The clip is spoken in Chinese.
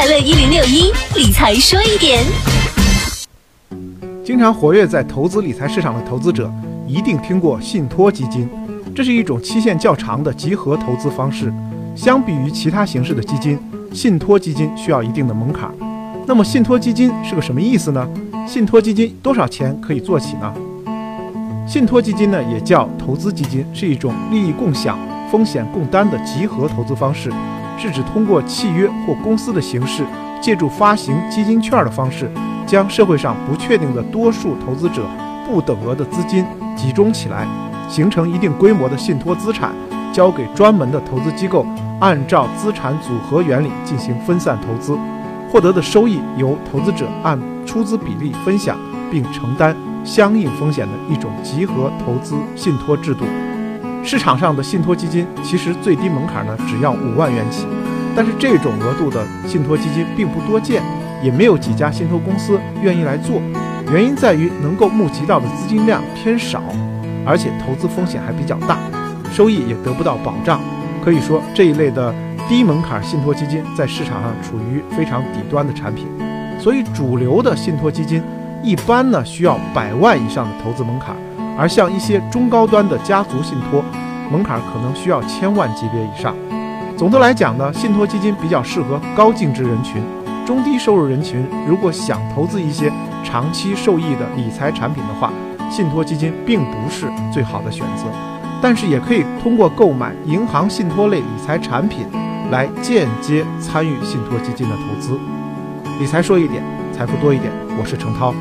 快乐一零六一理财说一点。经常活跃在投资理财市场的投资者，一定听过信托基金，这是一种期限较长的集合投资方式。相比于其他形式的基金，信托基金需要一定的门槛。那么，信托基金是个什么意思呢？信托基金多少钱可以做起呢？信托基金呢，也叫投资基金，是一种利益共享、风险共担的集合投资方式，是指通过契约或公司的形式，借助发行基金券的方式，将社会上不确定的多数投资者不等额的资金集中起来，形成一定规模的信托资产，交给专门的投资机构。按照资产组合原理进行分散投资，获得的收益由投资者按出资比例分享，并承担相应风险的一种集合投资信托制度。市场上的信托基金其实最低门槛呢只要五万元起，但是这种额度的信托基金并不多见，也没有几家信托公司愿意来做。原因在于能够募集到的资金量偏少，而且投资风险还比较大，收益也得不到保障。可以说，这一类的低门槛信托基金在市场上处于非常底端的产品，所以主流的信托基金一般呢需要百万以上的投资门槛，而像一些中高端的家族信托，门槛可能需要千万级别以上。总的来讲呢，信托基金比较适合高净值人群，中低收入人群如果想投资一些长期受益的理财产品的话，信托基金并不是最好的选择。但是也可以通过购买银行信托类理财产品，来间接参与信托基金的投资。理财说一点，财富多一点。我是程涛。